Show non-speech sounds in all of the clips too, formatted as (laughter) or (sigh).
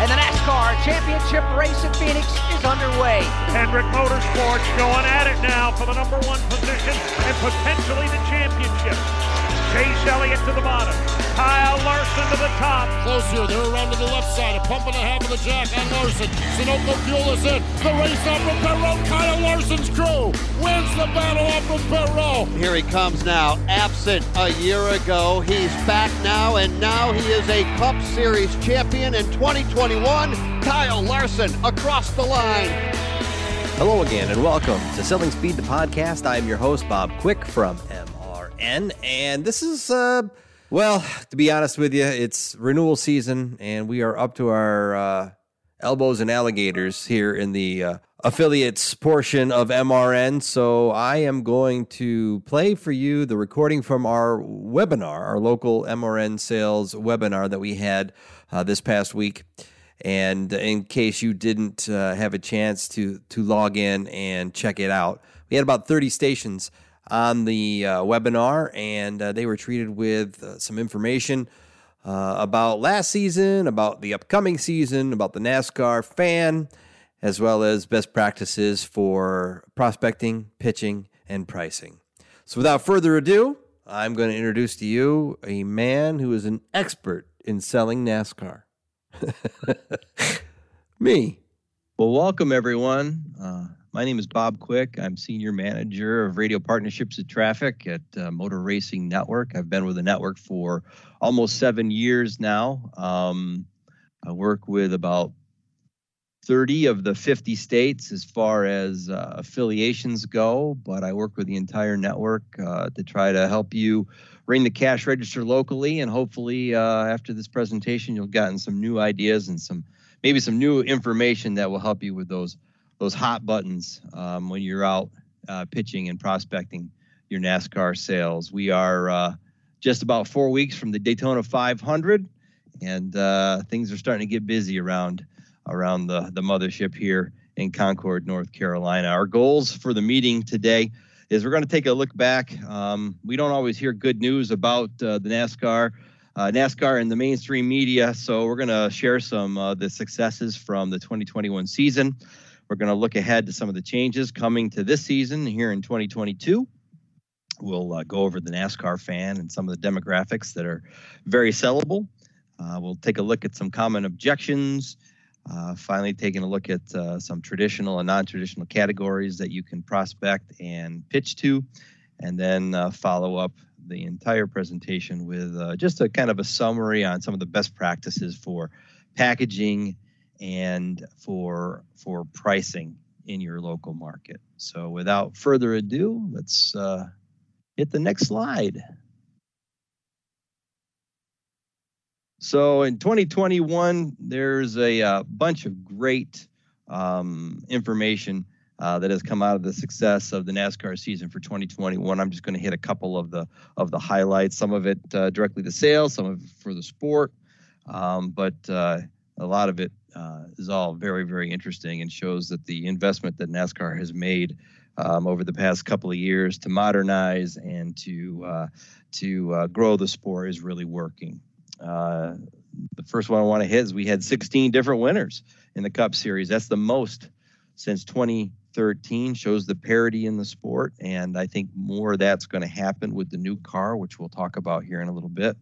and the NASCAR Championship race at Phoenix is underway. Hendrick Motorsports going at it now for the number one position and potentially the championship. Chase Elliott to the bottom. Kyle Larson to the top. Close here. They're around to the left side. A pump and a half of the jack on Larson. Sunoco Fuel is in. The race up from pit road. Kyle Larson's crew wins the battle up from pit road. Here he comes now. Absent a year ago. He's back now, and now he is a Cup Series champion in 2021. Kyle Larson across the line. Hello again, and welcome to Selling Speed, the podcast. I am your host, Bob Quick from MRN, and this is, uh, well, to be honest with you, it's renewal season, and we are up to our uh, elbows and alligators here in the uh, affiliates portion of MRN. So I am going to play for you the recording from our webinar, our local MRN sales webinar that we had uh, this past week. And in case you didn't uh, have a chance to to log in and check it out, we had about 30 stations on the uh, webinar, and uh, they were treated with uh, some information uh, about last season, about the upcoming season, about the NASCAR fan, as well as best practices for prospecting, pitching, and pricing. So, without further ado, I'm going to introduce to you a man who is an expert in selling NASCAR. (laughs) Me. Well, welcome everyone. Uh, my name is Bob Quick. I'm Senior Manager of Radio Partnerships at Traffic at uh, Motor Racing Network. I've been with the network for almost seven years now. Um, I work with about 30 of the 50 states as far as uh, affiliations go, but I work with the entire network uh, to try to help you ring the cash register locally. And hopefully, uh, after this presentation, you'll gotten some new ideas and some maybe some new information that will help you with those those hot buttons um, when you're out uh, pitching and prospecting your NASCAR sales. We are uh, just about four weeks from the Daytona 500, and uh, things are starting to get busy around around the the mothership here in Concord, North Carolina. Our goals for the meeting today is we're going to take a look back. Um, we don't always hear good news about uh, the NASCAR. Uh, NASCAR and the mainstream media. So we're going to share some uh, the successes from the 2021 season. We're going to look ahead to some of the changes coming to this season here in 2022. We'll uh, go over the NASCAR fan and some of the demographics that are very sellable. Uh, we'll take a look at some common objections uh, finally, taking a look at uh, some traditional and non traditional categories that you can prospect and pitch to, and then uh, follow up the entire presentation with uh, just a kind of a summary on some of the best practices for packaging and for for pricing in your local market. So, without further ado, let's uh, hit the next slide. So in 2021, there's a uh, bunch of great um, information uh, that has come out of the success of the NASCAR season for 2021. I'm just going to hit a couple of the of the highlights. Some of it uh, directly to sales, some of it for the sport, um, but uh, a lot of it uh, is all very very interesting and shows that the investment that NASCAR has made um, over the past couple of years to modernize and to uh, to grow the sport is really working. Uh, the first one I want to hit is we had 16 different winners in the Cup Series. That's the most since 2013. Shows the parity in the sport, and I think more of that's going to happen with the new car, which we'll talk about here in a little bit.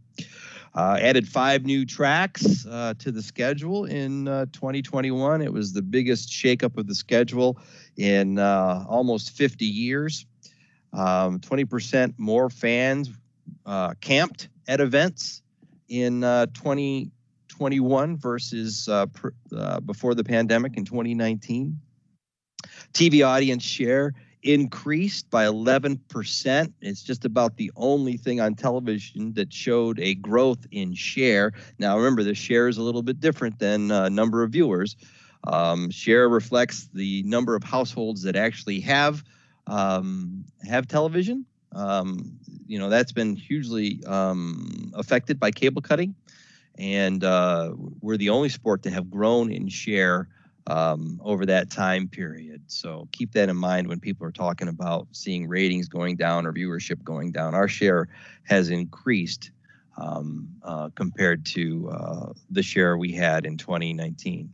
Uh, added five new tracks uh, to the schedule in uh, 2021. It was the biggest shakeup of the schedule in uh, almost 50 years. Um, 20% more fans uh, camped at events in uh, 2021 versus pr- before the pandemic in 2019. TV audience share increased by 11%. It's just about the only thing on television that showed a growth in share. Now, remember, the share is a little bit different than uh, number of viewers. Um, share reflects the number of households that actually have um, have television. Um, you know that's been hugely um, affected by cable cutting, and uh, we're the only sport to have grown in share um, over that time period. So keep that in mind when people are talking about seeing ratings going down or viewership going down. Our share has increased um, uh, compared to uh, the share we had in 2019.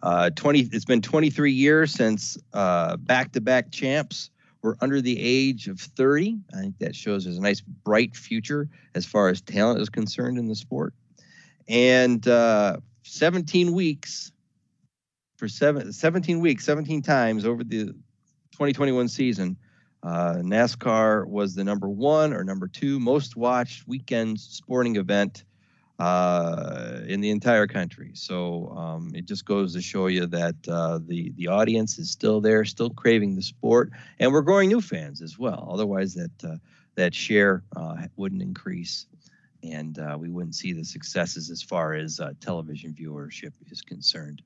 Uh, 20, it's been 23 years since uh, back-to-back champs were under the age of 30. I think that shows there's a nice bright future as far as talent is concerned in the sport. And uh, 17 weeks for seven, 17 weeks, 17 times over the 2021 season, uh, NASCAR was the number one or number two most watched weekend sporting event uh, in the entire country. So um, it just goes to show you that uh, the the audience is still there, still craving the sport, and we're growing new fans as well. Otherwise, that uh, that share uh, wouldn't increase, and uh, we wouldn't see the successes as far as television viewership is concerned.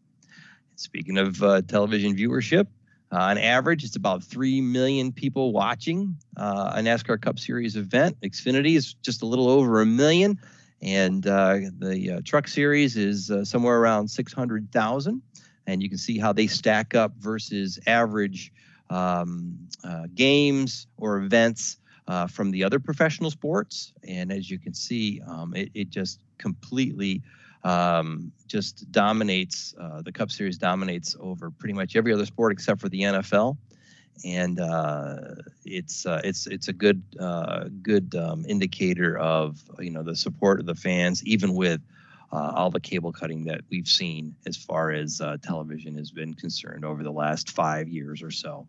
Speaking of television viewership, on average, it's about 3 million people watching a NASCAR Cup Series event. Xfinity is just a little over a million and uh, the uh, truck series is uh, somewhere around 600,000 and you can see how they stack up versus average um, uh, games or events uh, from the other professional sports and as you can see um, it, it, just completely um, just dominates uh, the cup series dominates over pretty much every other sport except for the nfl and uh, it's uh, it's it's a good uh, good um, indicator of you know the support of the fans, even with uh, all the cable cutting that we've seen as far as uh, television has been concerned over the last five years or so.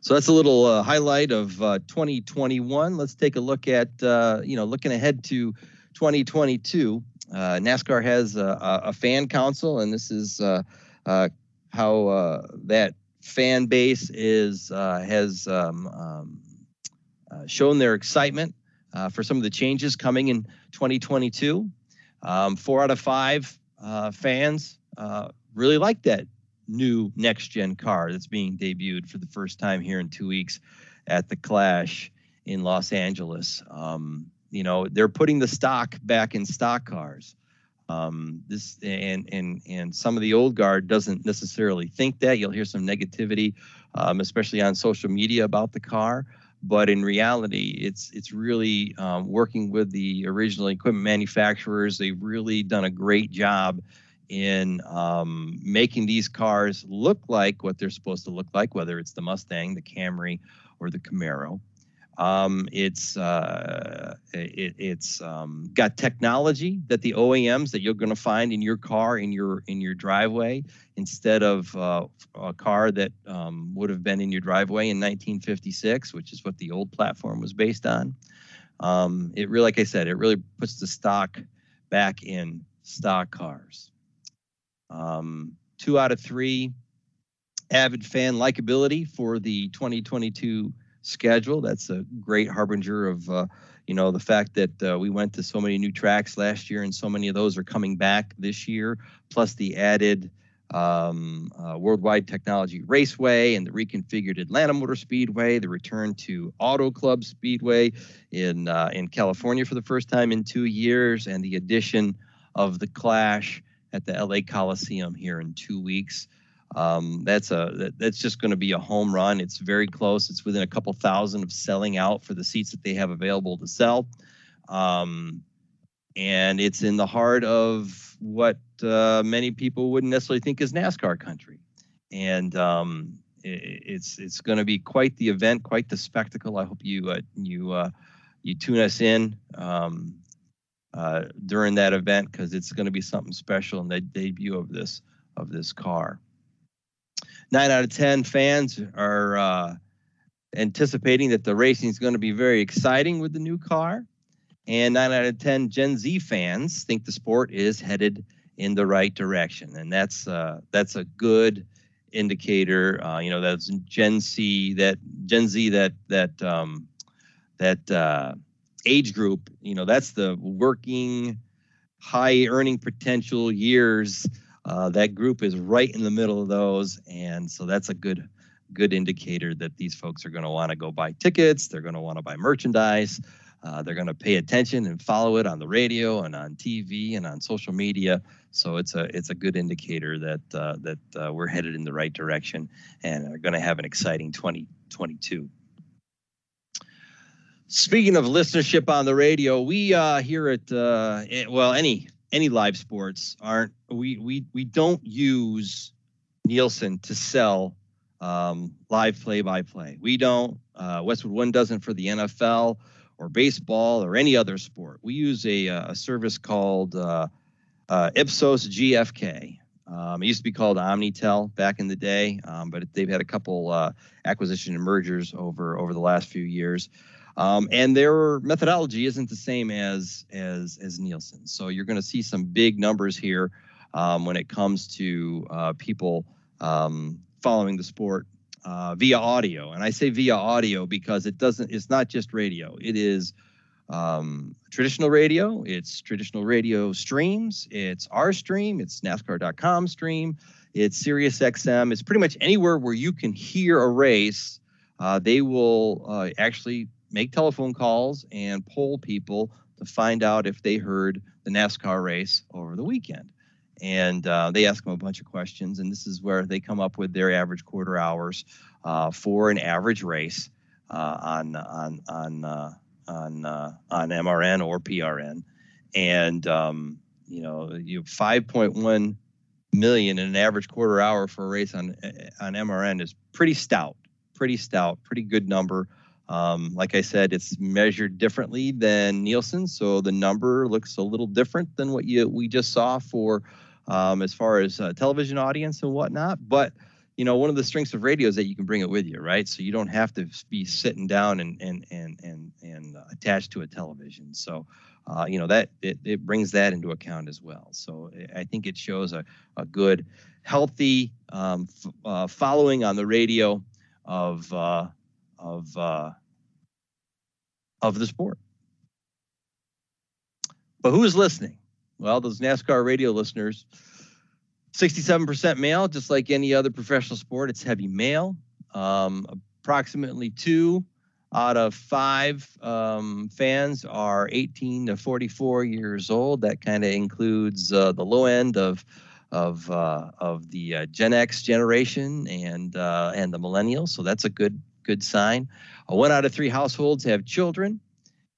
So that's a little uh, highlight of 2021. Let's take a look at you know looking ahead to 2022. NASCAR has a, a, fan council, and this is how that fan base is uh, has um, um, uh, shown their excitement uh, for some of the changes coming in 2022. Um, four out of five uh, fans uh, really like that new next gen car that's being debuted for the first time here in two weeks at the Clash in Los Angeles. Um, you know, they're putting the stock back in stock cars. Um, this and and and some of the old guard doesn't necessarily think that. You'll hear some negativity, um, especially on social media about the car. But in reality, it's it's really um, working with the original equipment manufacturers. They've really done a great job in um, making these cars look like what they're supposed to look like, whether it's the Mustang, the Camry, or the Camaro. Um, it's uh, it, it's um, got technology that the OEMs that you're going to find in your car in your in your driveway instead of uh, a car that um, would have been in your driveway in 1956, which is what the old platform was based on. Um, it really, like I said, it really puts the stock back in stock cars. Um, two out of three avid fan likability for the 2022 schedule. That's a great harbinger of, uh, you know, the fact that uh, we went to so many new tracks last year, and so many of those are coming back this year. Plus the added um, uh, Worldwide Technology Raceway and the reconfigured Atlanta Motor Speedway, the return to Auto Club Speedway in uh, in California for the first time in two years, and the addition of the Clash at the LA Coliseum here in two weeks. Um, that's a that's just going to be a home run. It's very close. It's within a couple thousand of selling out for the seats that they have available to sell, um, and it's in the heart of what uh, many people wouldn't necessarily think is NASCAR country, and um, it, it's it's going to be quite the event, quite the spectacle. I hope you uh, you uh, you tune us in. Um, uh, during that event because it's going to be something special in the debut of this of this car nine out of 10 fans are uh, anticipating that the racing is going to be very exciting with the new car. And nine out of 10 Gen Z fans think the sport is headed in the right direction. And that's, uh, that's a good indicator. Uh, you know, that's Gen Z, that Gen Z, that, that, um, that uh, age group, you know, that's the working, high earning potential years uh, that group is right in the middle of those, and so that's a good good indicator that these folks are going to want to go buy tickets. They're going to want to buy merchandise. Uh, they're going to pay attention and follow it on the radio and on TV and on social media. So it's a it's a good indicator that uh, that uh, we're headed in the right direction and are going to have an exciting 2022. Speaking of listenership on the radio, we uh, here at uh, eh, well any any live sports aren't we we we don't use Nielsen to sell um, live play by play. We don't. Uh, Westwood One doesn't for the NFL or baseball or any other sport. We use a, uh, a service called uh, uh, Ipsos GFK. Um, it used to be called Omnitel back in the day, um, but they've had a couple uh, acquisition and mergers over over the last few years. Um, and their methodology isn't the same as as as Nielsen. So you're going to see some big numbers here um, when it comes to uh, people um, following the sport uh, via audio. And I say via audio because it doesn't. It's not just radio. It is um, traditional radio. It's traditional radio streams. It's our stream. It's NASCAR.com stream. It's SiriusXM. It's pretty much anywhere where you can hear a race. Uh, they will uh, actually make telephone calls and poll people to find out if they heard the NASCAR race over the weekend. And uh, they ask them a bunch of questions, and this is where they come up with their average quarter hours uh, for an average race uh, on on on uh, on uh, on MRN or PRN, and um, you know you 5.1 million in an average quarter hour for a race on on MRN is pretty stout, pretty stout, pretty good number. Um, like I said, it's measured differently than Nielsen, so the number looks a little different than what you we just saw for um, as far as uh, television audience and whatnot. But you know, one of the strengths of radio is that you can bring it with you, right? So you don't have to be sitting down and and and and and uh, attached to a television. So, uh, you know, that it, it brings that into account as well. So I think it shows a, a good, healthy um, f- uh, following on the radio of uh, of uh, of the sport. But who is listening? Well, those NASCAR radio listeners 67% male, just like any other professional sport. It's heavy male. Um, approximately two out of five um, fans are 18 to 44 years old. That kind of includes uh, the low end of of uh, of the uh, Gen X generation and uh, and the millennials. So that's a good good sign. Uh, one out of three households have children.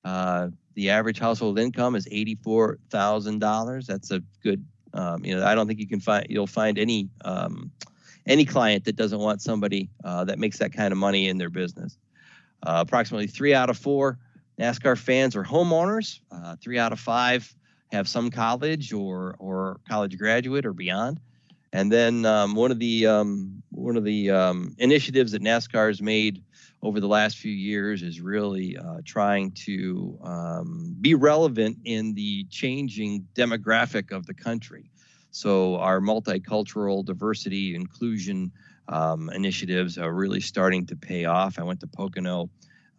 Uh, the average household income is eighty-four thousand dollars. That's a good um, you know, I don't think you can find you'll find any um, any client that doesn't want somebody uh, that makes that kind of money in their business. Uh, approximately three out of four NASCAR fans are homeowners. Uh, three out of five have some college or or college graduate or beyond. And then um, one of the um, one of the um, initiatives that NASCAR has made over the last few years is really uh, trying to um, be relevant in the changing demographic of the country. So our multicultural diversity inclusion um, initiatives are really starting to pay off. I went to Pocono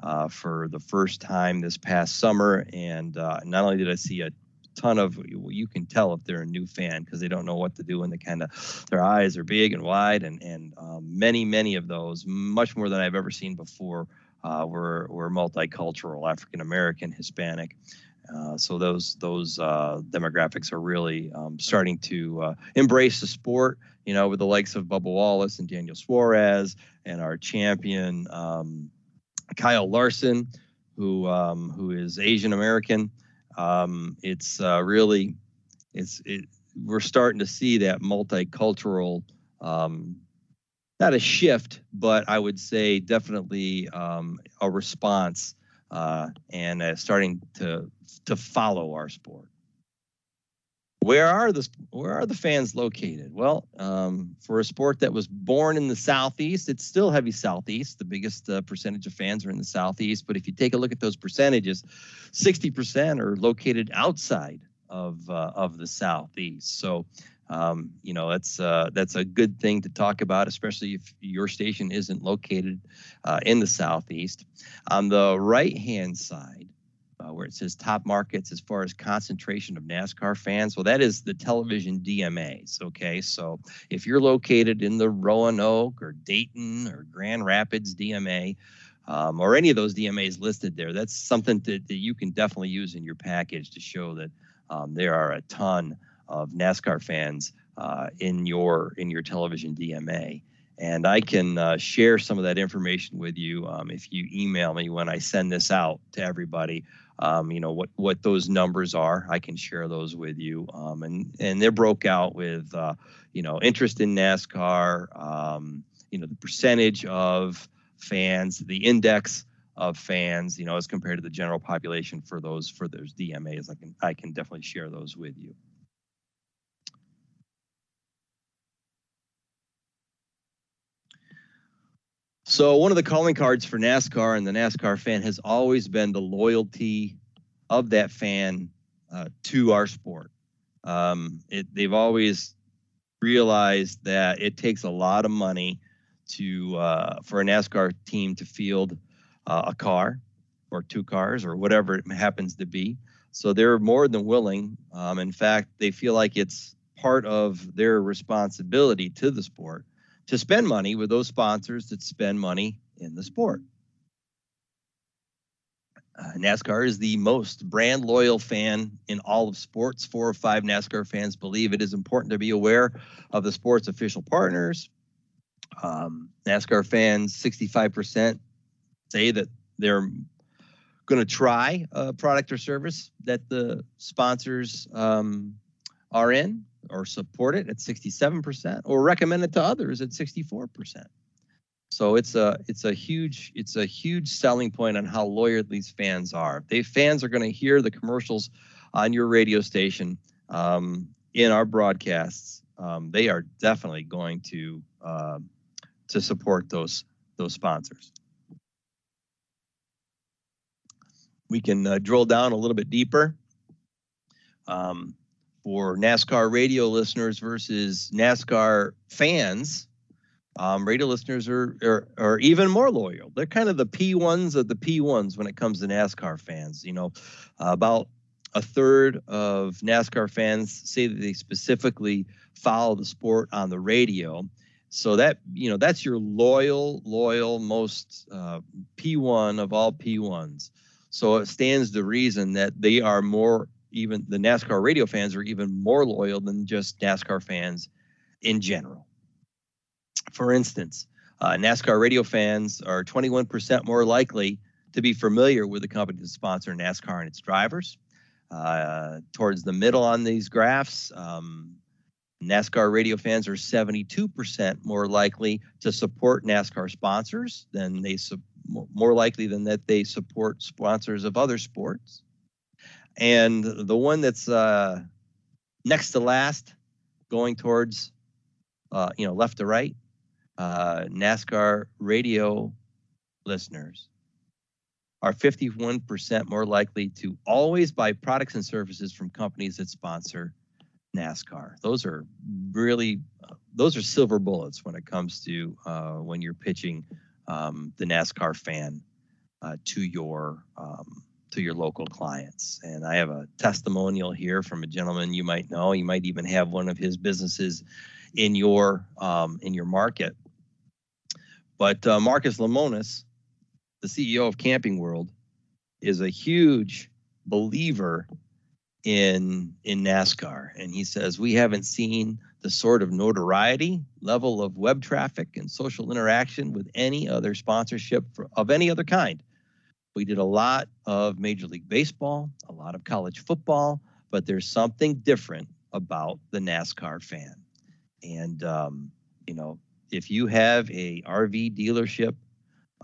uh, for the first time this past summer, and uh, not only did I see a ton of you can tell if they're a new fan because they don't know what to do and they kind of their eyes are big and wide and and um, many many of those much more than I've ever seen before uh, were were multicultural African American Hispanic. Uh, so those those uh, demographics are really um, starting to uh, embrace the sport. You know, with the likes of Bubba Wallace and Daniel Suarez and our champion um, Kyle Larson, who um, who is Asian American. Um, it's uh, really, it's it, we're starting to see that multicultural, um, not a shift, but I would say definitely um, a response uh, and uh, starting to to follow our sport. Where are the where are the fans located? Well, um, for a sport that was born in the southeast, it's still heavy southeast. The biggest uh, percentage of fans are in the southeast. But if you take a look at those percentages, 60% are located outside of uh, of the southeast. So, um, you know that's uh, that's a good thing to talk about, especially if your station isn't located uh, in the southeast. On the right hand side uh, where it says top markets as far as concentration of NASCAR fans. Well, that is the television DMAs. Okay, so if you're located in the Roanoke or Dayton or Grand Rapids DMA, um, or any of those DMAs listed there, that's something that, that you can definitely use in your package to show that um, there are a ton of NASCAR fans uh, in your in your television DMA. and I can uh, share some of that information with you um, if you email me when I send this out to everybody. Um, you know what what those numbers are. I can share those with you, um, and and they're broke out with uh, you know interest in NASCAR, um, you know the percentage of fans, the index of fans, you know, as compared to the general population for those for those DMAs. I can I can definitely share those with you. So one of the calling cards for NASCAR and the NASCAR fan has always been the loyalty of that fan uh, to our sport. Um, it, they've always realized that it takes a lot of money to uh, for a NASCAR team to field uh, a car or two cars or whatever it happens to be. So they're more than willing. Um, in fact, they feel like it's part of their responsibility to the sport to spend money with those sponsors that spend money in the sport. Uh, NASCAR is the most brand loyal fan in all of sports. Four or five NASCAR fans believe it is important to be aware of the sport's official partners. Um, NASCAR fans, 65% say that they're going to try a product or service that the sponsors um, are in or support it at 67% or recommend it to others at 64%. So it's a it's a huge it's a huge selling point on how loyal these fans are. They fans are going to hear the commercials on your radio station um, in our broadcasts, um, they are definitely going to uh, to support those those sponsors. We can uh, drill down a little bit deeper. Um, for NASCAR radio listeners versus NASCAR fans, um, radio listeners are, are, are even more loyal. They're kind of the P1s of the P1s when it comes to NASCAR fans. You know, uh, about a third of NASCAR fans say that they specifically follow the sport on the radio. So that you know that's your loyal, loyal, most uh, P1 of all P1s. So it stands to reason that they are more even the NASCAR radio fans are even more loyal than just NASCAR fans in general. For instance, uh, NASCAR radio fans are 21% more likely to be familiar with the company that sponsor NASCAR and its drivers. Uh, towards the middle on these graphs, um, NASCAR radio fans are 72% more likely to support NASCAR sponsors than they su- more likely than that they support sponsors of other sports. And the one that's uh, next to last, going towards, uh, you know, left to right, uh, NASCAR radio listeners are 51% more likely to always buy products and services from companies that sponsor NASCAR. Those are really, those are silver bullets when it comes to uh, when you're pitching um, the NASCAR fan uh, to your um, to your local clients. And I have a testimonial here from a gentleman you might know. You might even have one of his businesses in your um, in your market. But uh, Marcus Lemonis, the CEO of Camping World, is a huge believer in in NASCAR, and he says we haven't seen the sort of notoriety, level of web traffic, and social interaction with any other sponsorship for, of any other kind we did a lot of Major League Baseball, a lot of college football, but there's something different about the NASCAR fan. And, um, you know, if you have a RV dealership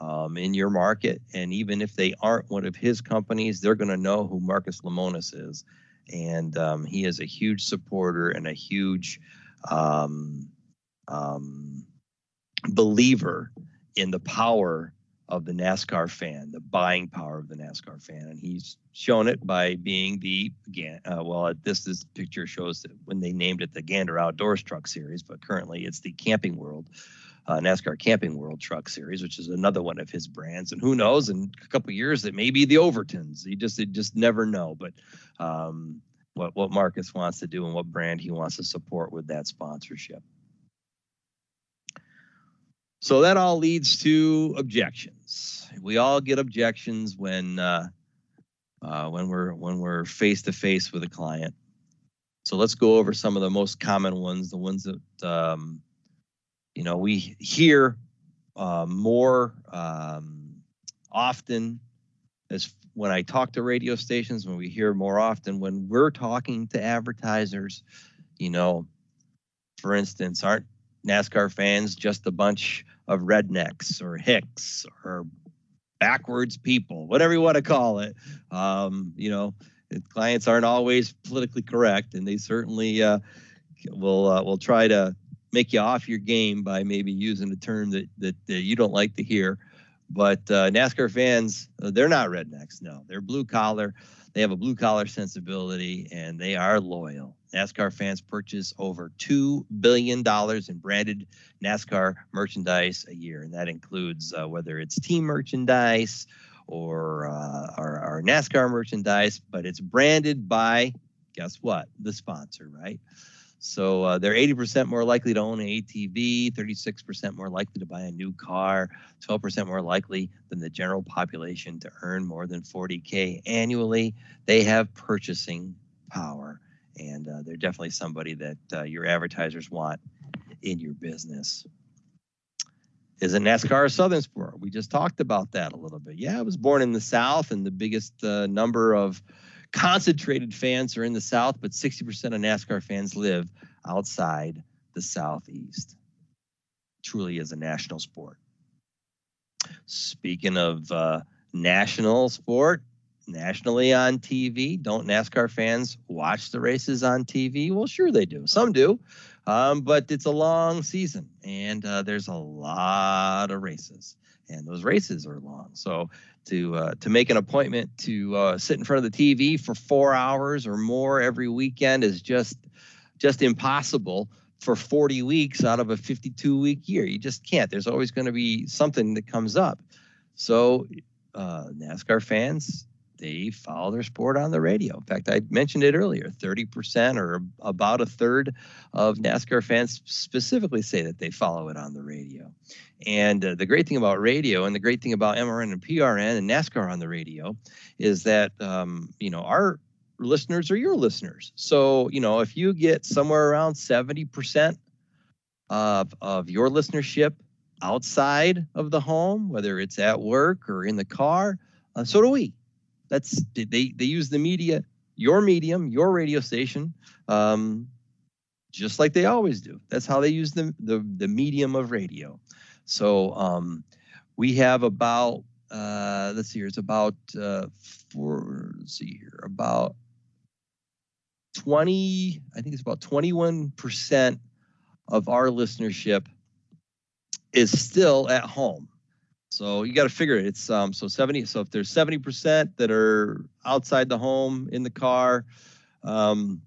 um, in your market, and even if they aren't one of his companies, they're going to know who Marcus Lemonis is. And um, he is a huge supporter and a huge um, um, believer in the power of the NASCAR fan, the buying power of the NASCAR fan, and he's shown it by being the again. Uh, well, this this picture shows that when they named it the Gander Outdoors Truck Series, but currently it's the Camping World. Uh, NASCAR Camping World Truck Series, which is another one of his brands, and who knows? In a couple years, it may be the Overton's. You just you just never know. But um, what what Marcus wants to do and what brand he wants to support with that sponsorship. So that all leads to objections. We all get objections when uh, uh, when we're when we're face to face with a client. So let's go over some of the most common ones, the ones that um, you know, we hear uh, more um, often as when I talk to radio stations, when we hear more often, when we're talking to advertisers, you know, for instance, aren't NASCAR fans just a bunch of rednecks or hicks or backwards people, whatever you want to call it? Um, you know, clients aren't always politically correct, and they certainly uh, will uh, will try to make you off your game by maybe using a term that that, that you don't like to hear. But uh, NASCAR fans, uh, they're not rednecks. No, they're blue collar. They have a blue collar sensibility, and they are loyal. NASCAR fans purchase over $2 billion in branded NASCAR merchandise a year. And that includes uh, whether it's team merchandise or uh, our, our NASCAR merchandise, but it's branded by, guess what? The sponsor, right? So uh, they're 80% more likely to own an ATV, 36% more likely to buy a new car, 12% more likely than the general population to earn more than 40K annually. They have purchasing power, and uh, they're definitely somebody that uh, your advertisers want in your business. Is a NASCAR a Southern sport? We just talked about that a little bit. Yeah, I was born in the South, and the biggest uh, number of concentrated fans are in the South, but 60% of NASCAR fans live outside the Southeast. Truly is a national sport. Speaking of uh, national sport, nationally on TV, don't NASCAR fans watch the races on TV? Well, sure they do. Some do, um, but it's a long season and uh, there's a lot of races, and those races are long. So to uh, to make an appointment to uh, sit in front of the TV for four hours or more every weekend is just just impossible for 40 weeks out of a 52 week year. You just can't. There's always going to be something that comes up. So uh, NASCAR fans they follow their sport on the radio. In fact, I mentioned it earlier 30% or about a third of NASCAR fans specifically say that they follow it on the radio. And uh, the great thing about radio and the great thing about MRN and PRN and NASCAR on the radio is that, um, you know, our listeners are your listeners. So, you know, if you get somewhere around 70% of, of your listenership outside of the home, whether it's at work or in the car, uh, so do we. That's they they use the media, your medium, your radio station, um, just like they always do. That's how they use the the, the medium of radio. So um, we have about uh, let's see here, it's about uh, four, let's see here, about 20, I think it's about 21% of our listenership is still at home. So you got to figure it. It's um so 70. So if there's 70% that are outside the home in the car, um,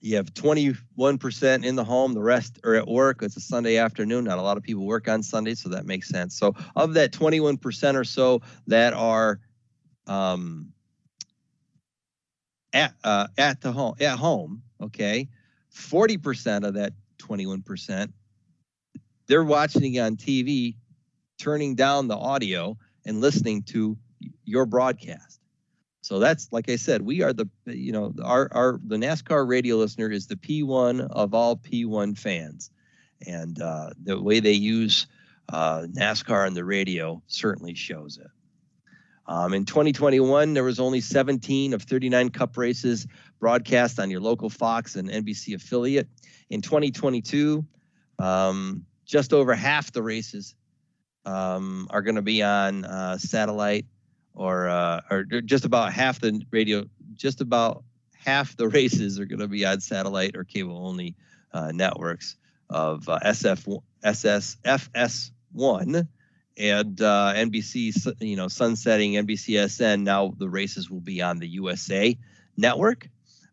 you have 21% in the home. The rest are at work. It's a Sunday afternoon. Not a lot of people work on Sunday, so that makes sense. So of that 21% or so that are um, at uh, at the home at home, okay, 40% of that 21% they're watching on TV turning down the audio and listening to your broadcast. So that's like I said, we are the you know our our the NASCAR radio listener is the P1 of all P1 fans, and uh, the way they use uh, NASCAR on the radio certainly shows it. Um, in 2021, there was only 17 of 39 Cup races broadcast on your local Fox and NBC affiliate. In 2022, um, just over half the races um, are going to be on uh, satellite or uh, or just about half the radio, just about half the (laughs) races are going to be on satellite or cable only uh, networks of uh, SF SS FS1 and uh, NBC, you know, sunsetting NBCSN. Now the races will be on the USA network,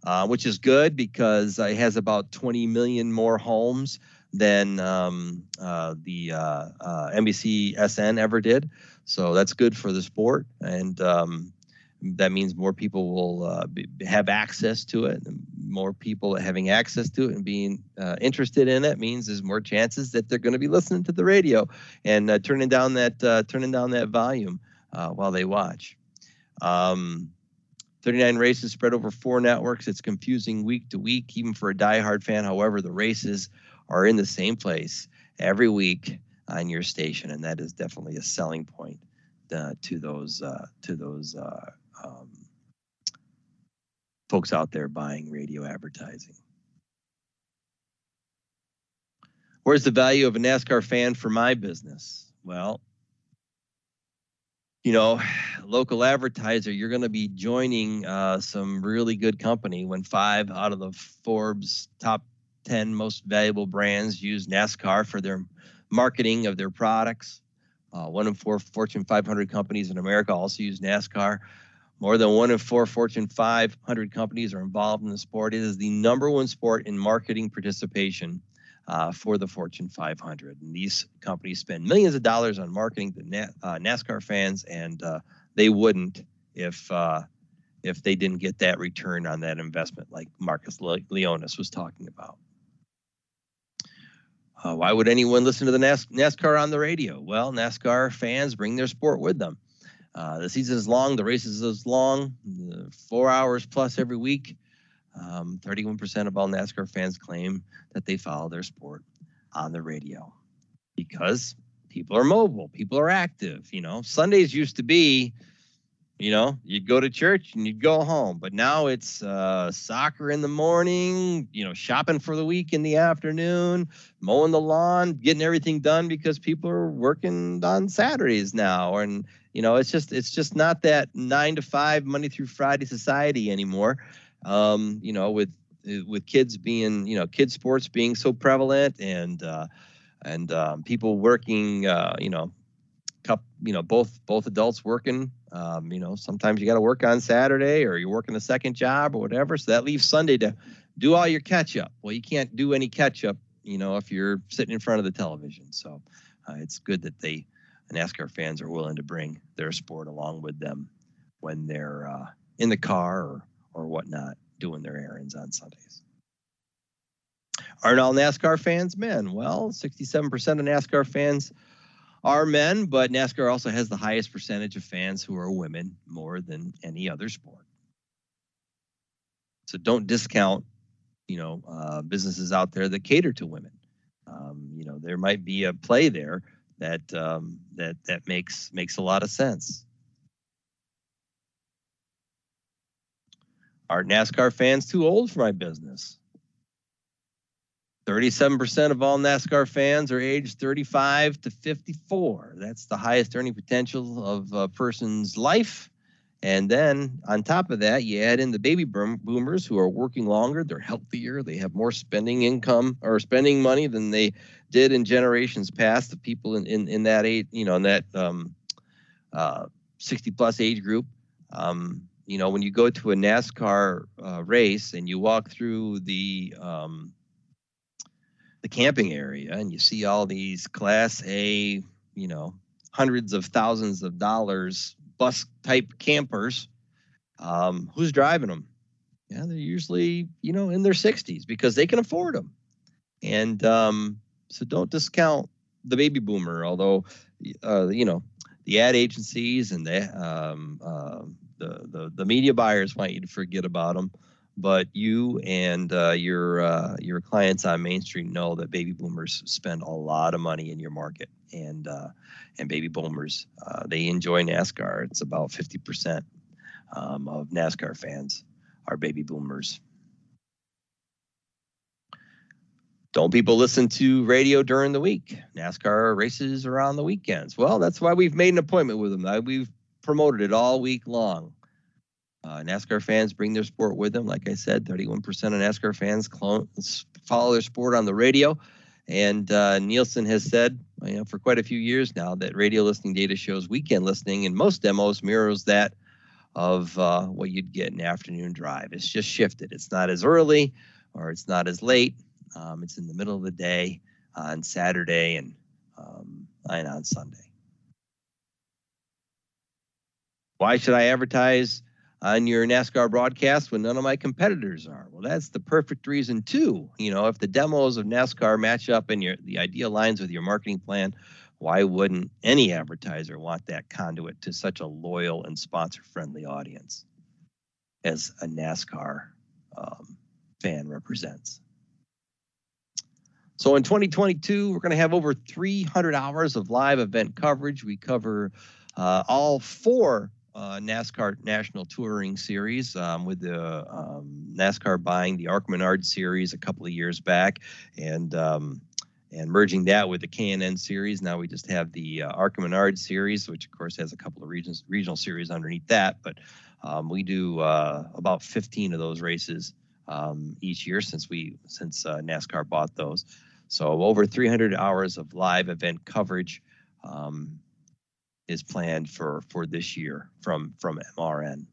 uh, which is good because it has about 20 million more homes than um, uh, the uh, uh, NBC SN ever did. So that's good for the sport, and um, that means more people will uh, be, have access to it. More people having access to it and being uh, interested in it means there's more chances that they're going to be listening to the radio and uh, turning down that turning down that volume while they watch. Um, 39 races spread over four networks. It's confusing week to week, even for a diehard fan. However, the races are in the same place every week on your station, and that is definitely a selling point uh, to those uh, to those uh, um, folks out there buying radio advertising. Where's the value of a NASCAR fan for my business? Well, you know, (sighs) local advertiser, you're going to be joining uh, some really good company when five out of the Forbes top 10 most valuable brands use NASCAR for their marketing of their products. Uh, one in four Fortune 500 companies in America also use NASCAR. More than one in four Fortune 500 companies are involved in the sport. It is the number one sport in marketing participation uh, for the Fortune 500. And these companies spend millions of dollars on marketing to Na- uh, NASCAR fans, and uh, they wouldn't if uh, if they didn't get that return on that investment, like Marcus Le- Leonis was talking about. Uh, why would anyone listen to the NAS- NASCAR on the radio? Well, NASCAR fans bring their sport with them. Uh, the season is long, the races is long, four hours plus every week. Um, 31% of all NASCAR fans claim that they follow their sport on the radio because people are mobile, people are active. You know, Sundays used to be you know, you'd go to church and you'd go home, but now it's uh, soccer in the morning, you know, shopping for the week in the afternoon, mowing the lawn, getting everything done because people are working on Saturdays now. And, you know, it's just, it's just not that nine to five, Monday through Friday society anymore. Um, you know, with, with kids being, you know, kids sports being so prevalent and, uh, and um, people working, uh, you know, cup, you know, both both adults working. Um, you know, sometimes you got to work on Saturday or you're working a second job or whatever. So that leaves Sunday to do all your catch up. Well, you can't do any catch up, you know, if you're sitting in front of the television. So uh, it's good that they NASCAR fans are willing to bring their sport along with them when they're uh, in the car or or whatnot doing their errands on Sundays. Aren't all NASCAR fans men? Well, 67% of NASCAR fans are men, but NASCAR also has the highest percentage of fans who are women, more than any other sport. So don't discount, you know, uh, businesses out there that cater to women. Um, you know, there might be a play there that um, that that makes makes a lot of sense. Are NASCAR fans too old for my business? 37% of all NASCAR fans are aged 35 to 54. That's the highest earning potential of a person's life. And then on top of that, you add in the baby boomers who are working longer, they're healthier, they have more spending income or spending money than they did in generations past. The people in, in, in that age, you know, in that um, uh, 60 plus age group. Um, you know, when you go to a NASCAR uh, race and you walk through the um, the camping area and you see all these class A, you know, hundreds of thousands of dollars bus type campers, um, who's driving them? Yeah, they're usually, you know, in their 60s because they can afford them. And um, so don't discount the baby boomer, although, uh, you know, the ad agencies and the, um, uh, the, the, the media buyers want you to forget about them but you and uh, your uh, your clients on Main Street know that baby boomers spend a lot of money in your market, and uh, and baby boomers uh, they enjoy NASCAR. It's about fifty percent um, of NASCAR fans are baby boomers. Don't people listen to radio during the week? NASCAR races around the weekends. Well, that's why we've made an appointment with them. We've promoted it all week long. Uh, NASCAR fans bring their sport with them. Like I said, 31% of NASCAR fans clone, follow their sport on the radio. And uh, Nielsen has said you know, for quite a few years now that radio listening data shows weekend listening in most demos mirrors that of uh, what you'd get in afternoon drive. It's just shifted. It's not as early or it's not as late. Um, it's in the middle of the day on Saturday and, um, and on Sunday. Why should I advertise on your NASCAR broadcast when none of my competitors are. Well, that's the perfect reason too. You know, if the demos of NASCAR match up and your the idea lines with your marketing plan, why wouldn't any advertiser want that conduit to such a loyal and sponsor-friendly audience as a NASCAR um, fan represents? So in 2022, we're going to have over 300 hours of live event coverage. We cover uh, all four uh, NASCAR National Touring Series um, with the um, NASCAR buying the ARCA Menard Series a couple of years back, and um, and merging that with the K&N Series. Now we just have the uh, Menard Series, which of course has a couple of regions, regional series underneath that. But um, we do uh, about 15 of those races um, each year since we since uh, NASCAR bought those. So over 300 hours of live event coverage. Um, is planned for for this year from from MRN.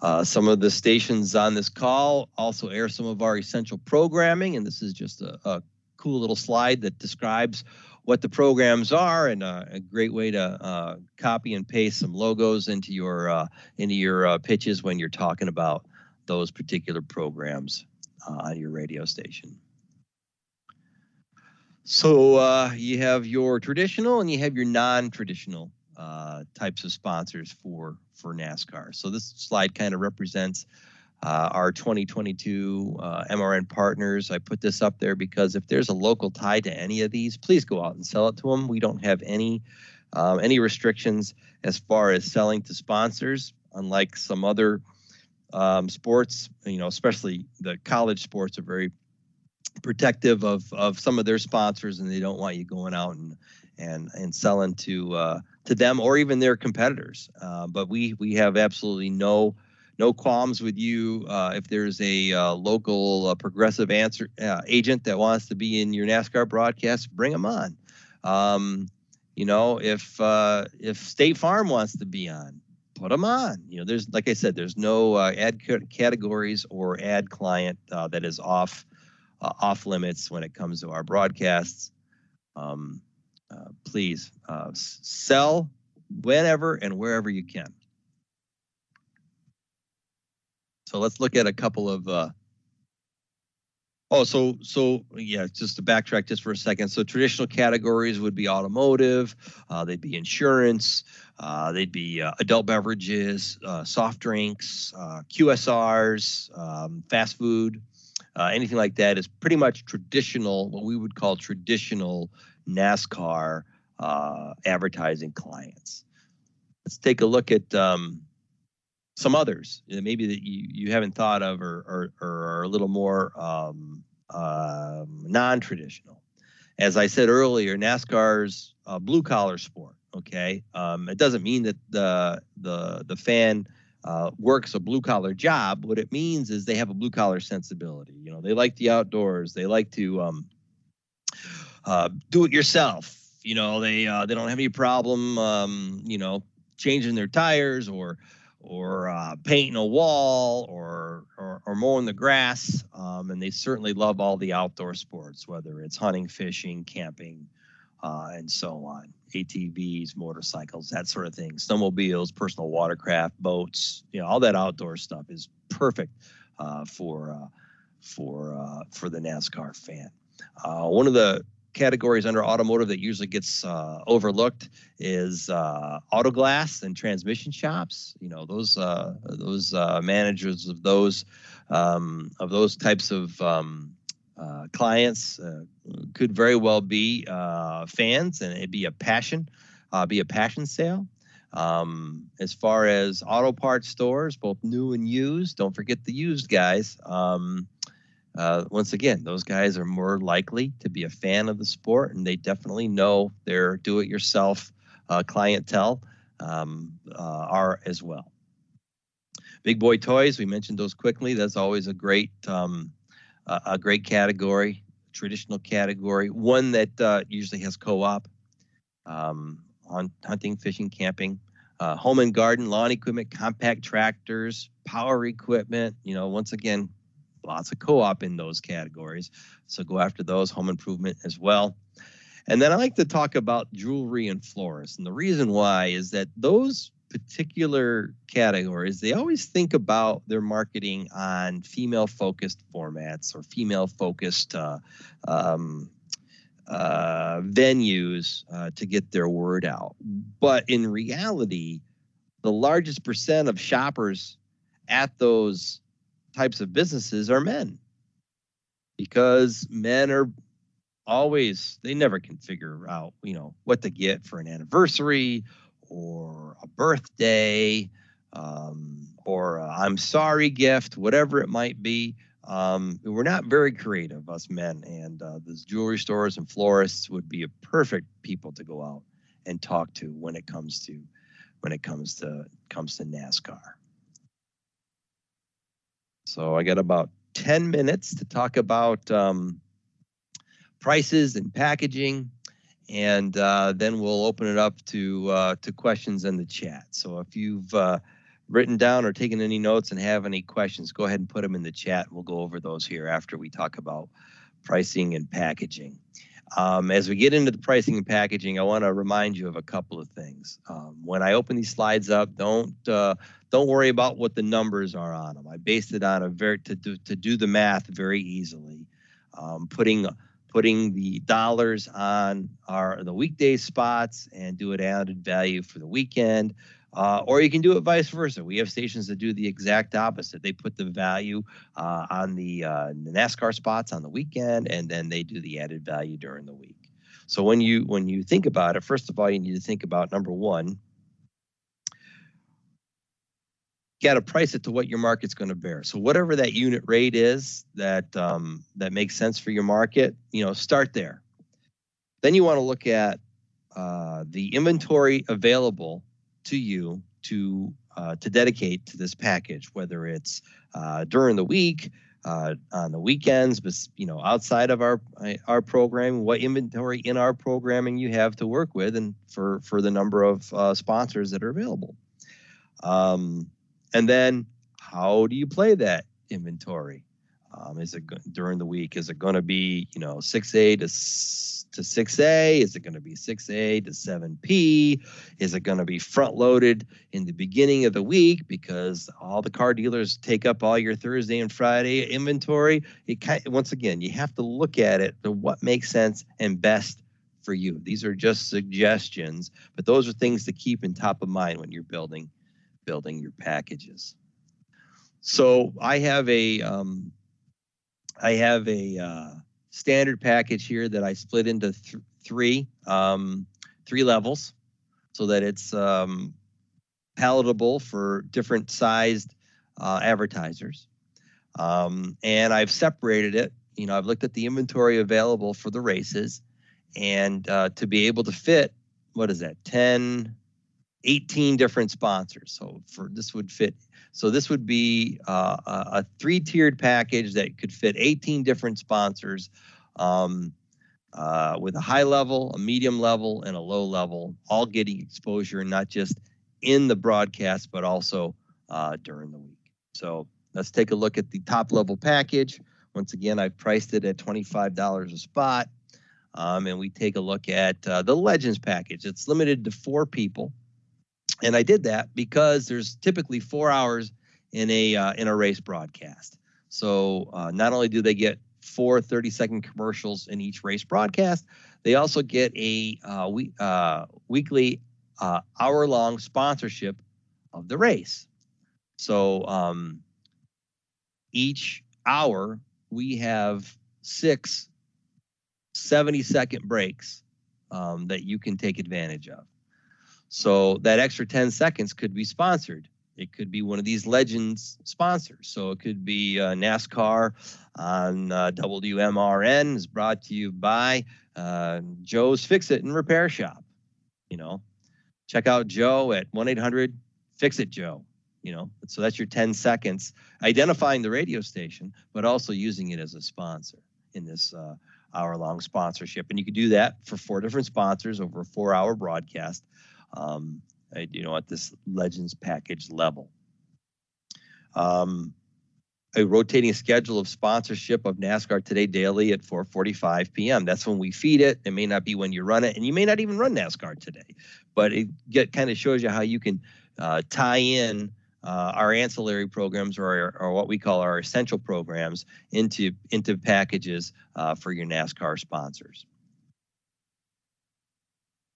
Uh, some of the stations on this call also air some of our essential programming, and this is just a, a cool little slide that describes what the programs are and uh, a great way to uh, copy and paste some logos into your uh, into your uh, pitches when you're talking about those particular programs on your radio station. So uh, you have your traditional and you have your non-traditional uh, types of sponsors for for NASCAR. So this slide kind of represents uh, our 2022 uh, MRN partners. I put this up there because if there's a local tie to any of these, please go out and sell it to them. We don't have any um, any restrictions as far as selling to sponsors, unlike some other um, sports. You know, especially the college sports are very protective of of some of their sponsors, and they don't want you going out and and and selling to uh, to them or even their competitors. Uh, but we we have absolutely no no qualms with you uh, if there's a uh, local uh, progressive answer uh, agent that wants to be in your NASCAR broadcast, bring them on. Um, you know, if uh if State Farm wants to be on, put them on. You know, there's like I said, there's no ad categories or ad client that is off uh, off limits when it comes to our broadcasts. Um, uh, please uh, sell whenever and wherever you can. So let's look at a couple of. Uh, oh, so so yeah, just to backtrack just for a second. So traditional categories would be automotive, uh, they'd be insurance, uh, they'd be uh, adult beverages, soft drinks, QSRs, um, fast food, uh, anything like that is pretty much traditional, what we would call traditional NASCAR uh, advertising clients. Let's take a look at um, some others, maybe that you, you haven't thought of or, or, or are a little more um, uh, non traditional. As I said earlier, NASCAR's a blue collar sport. Okay, um, it doesn't mean that the the the fan uh, works a blue collar job, what it means is they have a blue collar sensibility. You know, they like the outdoors. They like to um, uh, do it yourself. You know, they uh, they don't have any problem, um, you know, changing their tires or or uh, painting a wall or, or, or mowing the grass. Um, and they certainly love all the outdoor sports, whether it's hunting, fishing, camping, uh, and so on. ATVs, motorcycles, that sort of thing, snowmobiles, personal watercraft, boats, you know, all that outdoor stuff is perfect uh, for uh, for uh, for the NASCAR fan. Uh, one of the categories under automotive that usually gets uh, overlooked is auto glass and transmission shops. You know, those those managers of those um, of those types of um, uh, clients uh, could very well be uh, fans, and it'd be a passion, uh, be a passion sale. Um, as far as auto parts stores, both new and used, don't forget the used guys. Um, uh, once again, those guys are more likely to be a fan of the sport, and they definitely know their do-it-yourself uh, clientele um, are as well. Big boy toys, we mentioned those quickly. That's always a great um, a great category, traditional category, one that uh, usually has co-op um, on hunting, fishing, camping, uh, home and garden, lawn equipment, compact tractors, power equipment. You know, once again, lots of co-op in those categories. So go after those, home improvement as well. And then I like to talk about jewelry and florists. And the reason why is that those particular categories, they always think about their marketing on female focused formats or female focused uh, um, uh, venues uh, to get their word out. But in reality, the largest percent of shoppers at those types of businesses are men. because men are always they never can figure out you know what to get for an anniversary or a birthday um, or i i'm sorry gift whatever it might be. Um, we're not very creative us men and uh, those jewelry stores and florists would be a perfect people to go out and talk to when it comes to when it comes to comes to nascar. So i got about 10 minutes to talk about um, prices and packaging, and uh, then we'll open it up to uh, to questions in the chat. So if you've uh, written down or taken any notes and have any questions, go ahead and put them in the chat. We'll go over those here after we talk about pricing and packaging. Um, as we get into the pricing and packaging, I want to remind you of a couple of things. Um, when I open these slides up, don't uh, don't worry about what the numbers are on them. I based it on a very to do to do the math very easily, um, putting putting the dollars on our the weekday spots and do it added value for the weekend. Uh, or you can do it vice versa. We have stations that do the exact opposite. They put the value uh, on the, uh, the NASCAR spots on the weekend, and then they do the added value during the week. So when you when you think about it, first of all, you need to think about number one. You got to price it to what your market's going to bear. So whatever that unit rate is that um, that makes sense for your market, you know, start there. Then you want to look at uh, the inventory available to you to uh, to dedicate to this package, whether it's uh, during the week, uh, on the weekends, but you know outside of our our program, what inventory in our programming you have to work with, and for for the number of uh, sponsors that are available. Um, and then how do you play that inventory? Um, is it during the week? Is it going to be you know 6A to to 6A? Is it going to be 6A to 7P? Is it going to be front loaded in the beginning of the week because all the car dealers take up all your Thursday and Friday inventory? It kind once again, you have to look at it to what makes sense and best for you. These are just suggestions, but those are things to keep in top of mind when you're building building your packages. So I have a um, I have a uh, standard package here that I split into th- three um, three levels, so that it's um, palatable for different sized uh, advertisers. Um, and I've separated it. You know, I've looked at the inventory available for the races, and uh, to be able to fit what is that 10 18 different sponsors so for this would fit so this would be uh, a three-tiered package that could fit 18 different sponsors um, uh, with a high level, a medium level, and a low level, all getting exposure, not just in the broadcast, but also uh, during the week. So let's take a look at the top level package. Once again, I've priced it at $25 a spot. Um, and we take a look at uh, the Legends package. It's limited to four people. And I did that because there's typically four hours in a uh, in a race broadcast. So uh, not only do they get four 30 second commercials in each race broadcast, they also get a uh, we, uh, weekly uh, hour long sponsorship of the race. So um, each hour we have six 70 second breaks um, that you can take advantage of. So that extra 10 seconds could be sponsored. It could be one of these legends sponsors. So it could be uh, NASCAR on uh, WMRN is brought to you by uh, Joe's Fix It and Repair Shop. You know, check out Joe at 1 800 Fix It Joe. You know, so that's your 10 seconds identifying the radio station, but also using it as a sponsor in this uh, hour long sponsorship. And you could do that for four different sponsors over a four hour broadcast um, you know, at this Legends package level. Um, a rotating schedule of sponsorship of NASCAR Today Daily at 4:45 p.m. That's when we feed it. It may not be when you run it, and you may not even run NASCAR today, but it get kind of shows you how you can uh, tie in uh, our ancillary programs or, or what we call our essential programs into into packages uh, for your NASCAR sponsors.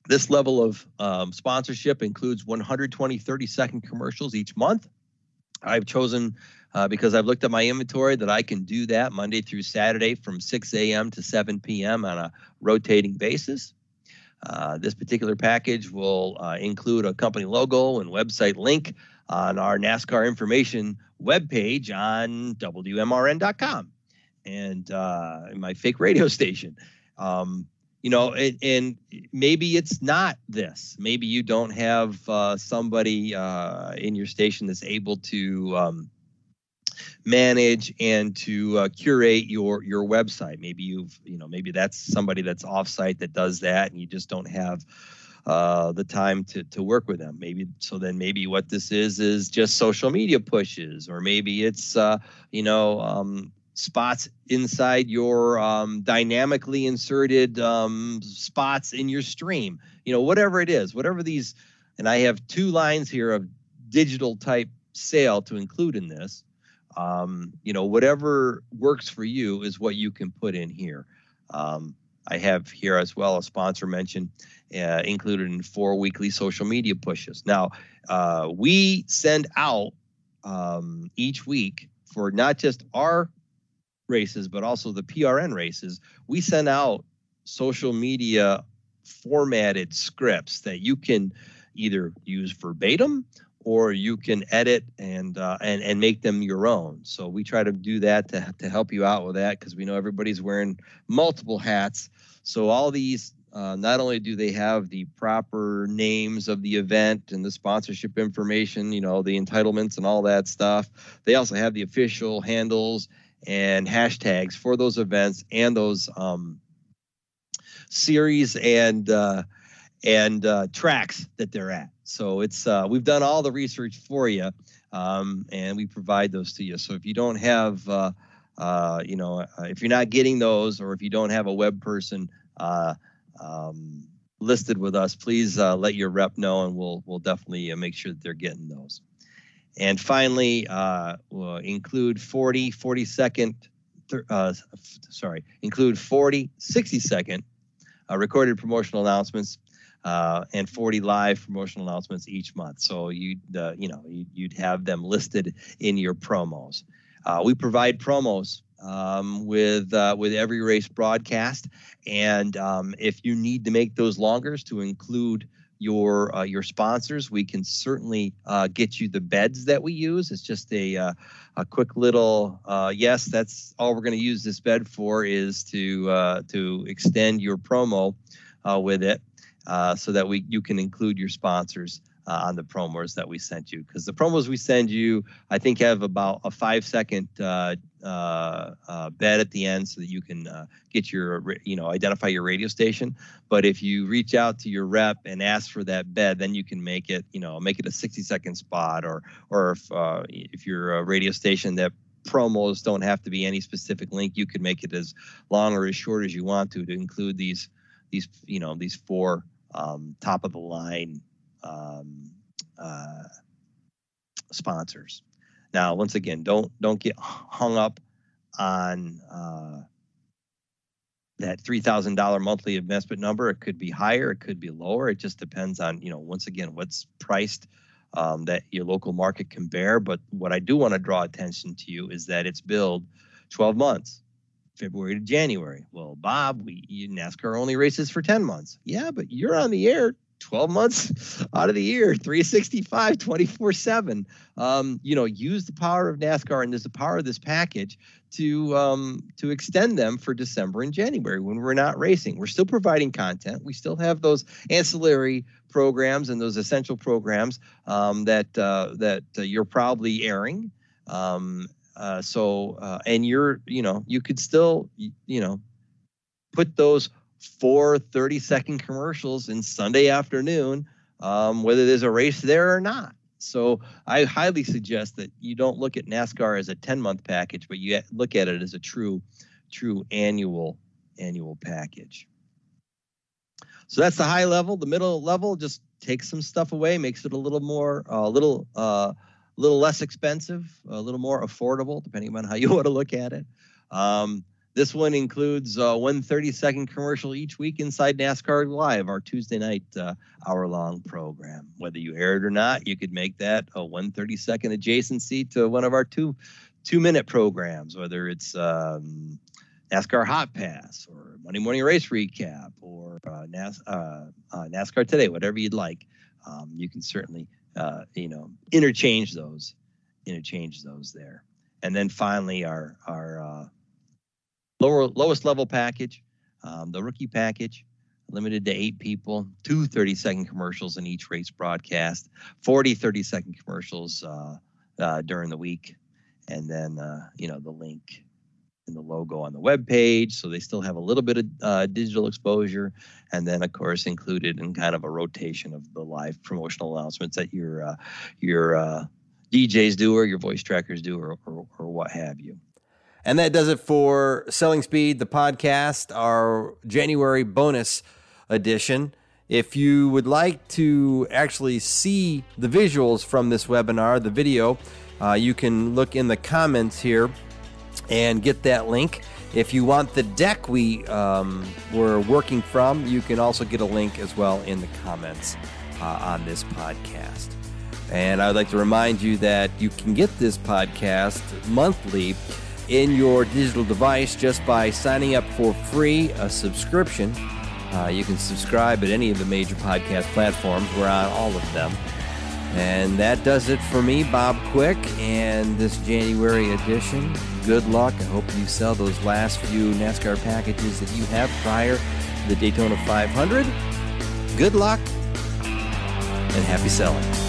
This level of um, sponsorship includes 120 30 second commercials each month. I've chosen uh, because I've looked at my inventory that I can do that Monday through Saturday from 6 a.m. to 7 p.m. on a rotating basis. Uh, this particular package will uh, include a company logo and website link on our NASCAR information webpage on WMRN.com and uh, my fake radio (laughs) station. Um, you know, and, and, maybe it's not this. Maybe you don't have uh, somebody uh, in your station that's able to um, manage and to uh, curate your your website. Maybe you've, you know, maybe that's somebody that's offsite that does that, and you just don't have uh, the time to to work with them. Maybe so. Then maybe what this is is just social media pushes, or maybe it's uh, you know um, spots inside your um, dynamically inserted um, spots in your stream. You know, whatever it is, whatever these, and I have two lines here of digital type sale to include in this. Um, you know, whatever works for you is what you can put in here. Um, I have here as well a sponsor mention uh, included in four weekly social media pushes. Now, uh, we send out um, each week for not just our races, but also the PRN races, we send out social media formatted scripts that you can either use verbatim or you can edit and uh, and and make them your own. So we try to do that to to help you out with that because we know everybody's wearing multiple hats. So all these uh, not only do they have the proper names of the event and the sponsorship information, you know, the entitlements and all that stuff, they also have the official handles and hashtags for those events and those um, series and uh, and uh, tracks that they're at. So it's uh, we've done all the research for you, um, and we provide those to you. So if you don't have, uh, uh, you know, uh, if you're not getting those, or if you don't have a web person um, listed with us, please let your rep know, and we'll we'll definitely make sure that they're getting those. And finally, uh, we'll include 40, 40 second, uh, sorry, include 40, 60 second uh, recorded promotional announcements uh, and 40 live promotional announcements each month. So you, uh, you know, you'd have them listed in your promos. Uh, we provide promos um, with uh, with every race broadcast, and um, if you need to make those longer to include your uh, your sponsors, we can certainly uh, get you the beds that we use. It's just a uh, a quick little uh, yes. That's all we're going to use this bed for is to uh, to extend your promo uh, with it, so that we you can include your sponsors uh, on the promos that we sent you. Because the promos we send you i think have about a five second uh, uh, uh bed at the end so that you can uh, get your you know identify your radio station. But if you reach out to your rep and ask for that bed then you can make it you know make it a 60 second spot or or if uh, if you're a radio station that promos don't have to be any specific link you can make it as long or as short as you want to to include these these you know these four um, top of the line um, uh, sponsors. Now, once again, don't don't get hung up on uh, that three thousand dollar monthly investment number. It could be higher, it could be lower. It just depends on you know once again what's priced um, that your local market can bear. But what I do want to draw attention to you is that it's billed 12 months. February to January. Well, Bob, we NASCAR only races for 10 months. Yeah, but you're on the air 12 months out of the year 365 24 7 um, you know use the power of nascar and there's the power of this package to um, to extend them for december and january when we're not racing. We're still providing content. We still have those ancillary programs and those essential programs um, that uh, that uh, you're probably airing. Um, uh, so uh, and you're you know you could still you know put those four 30 second commercials in Sunday afternoon, um, whether there's a race there or not. So I highly suggest that you don't look at NASCAR as a 10 month package, but you look at it as a true, true annual annual package. So that's the high level. The middle level just takes some stuff away, makes it a little more, a uh, little, a uh, little less expensive, a little more affordable, depending on how you (laughs) want to look at it. Um, This one includes uh, one 30 second commercial each week inside NASCAR Live, our Tuesday night uh, hour long program. Whether you air it or not, you could make that a one 30 second adjacency to one of our two two minute programs, whether it's um, NASCAR Hot Pass or Monday Morning Race Recap or uh, NAS, uh, uh, NASCAR Today, whatever you'd like. Um, you can certainly, uh, you know, interchange those, interchange those there. And then finally, our our lower lowest level package, um, the rookie package, limited to eight people, two 30 second commercials in each race broadcast, 40 30 second commercials uh, uh, during the week, and then uh, you know the link and the logo on the web page so they still have a little bit of uh, digital exposure. And then of course included in kind of a rotation of the live promotional announcements that your uh, your uh, djs do or your voice trackers do or, or, or what have you and that does it for Selling Speed, the podcast, our January bonus edition. If you would like to actually see the visuals from this webinar, the video, uh, you can look in the comments here and get that link. If you want the deck we um, were working from, you can also get a link as well in the comments uh, on this podcast. And I would like to remind you that you can get this podcast monthly in your digital device just by signing up for free a subscription. Uh, you can subscribe at any of the major podcast platforms. We're on all of them. And that does it for me, Bob Quick, and this January edition. Good luck. I hope you sell those last few NASCAR packages that you have prior to the Daytona 500. Good luck and happy selling.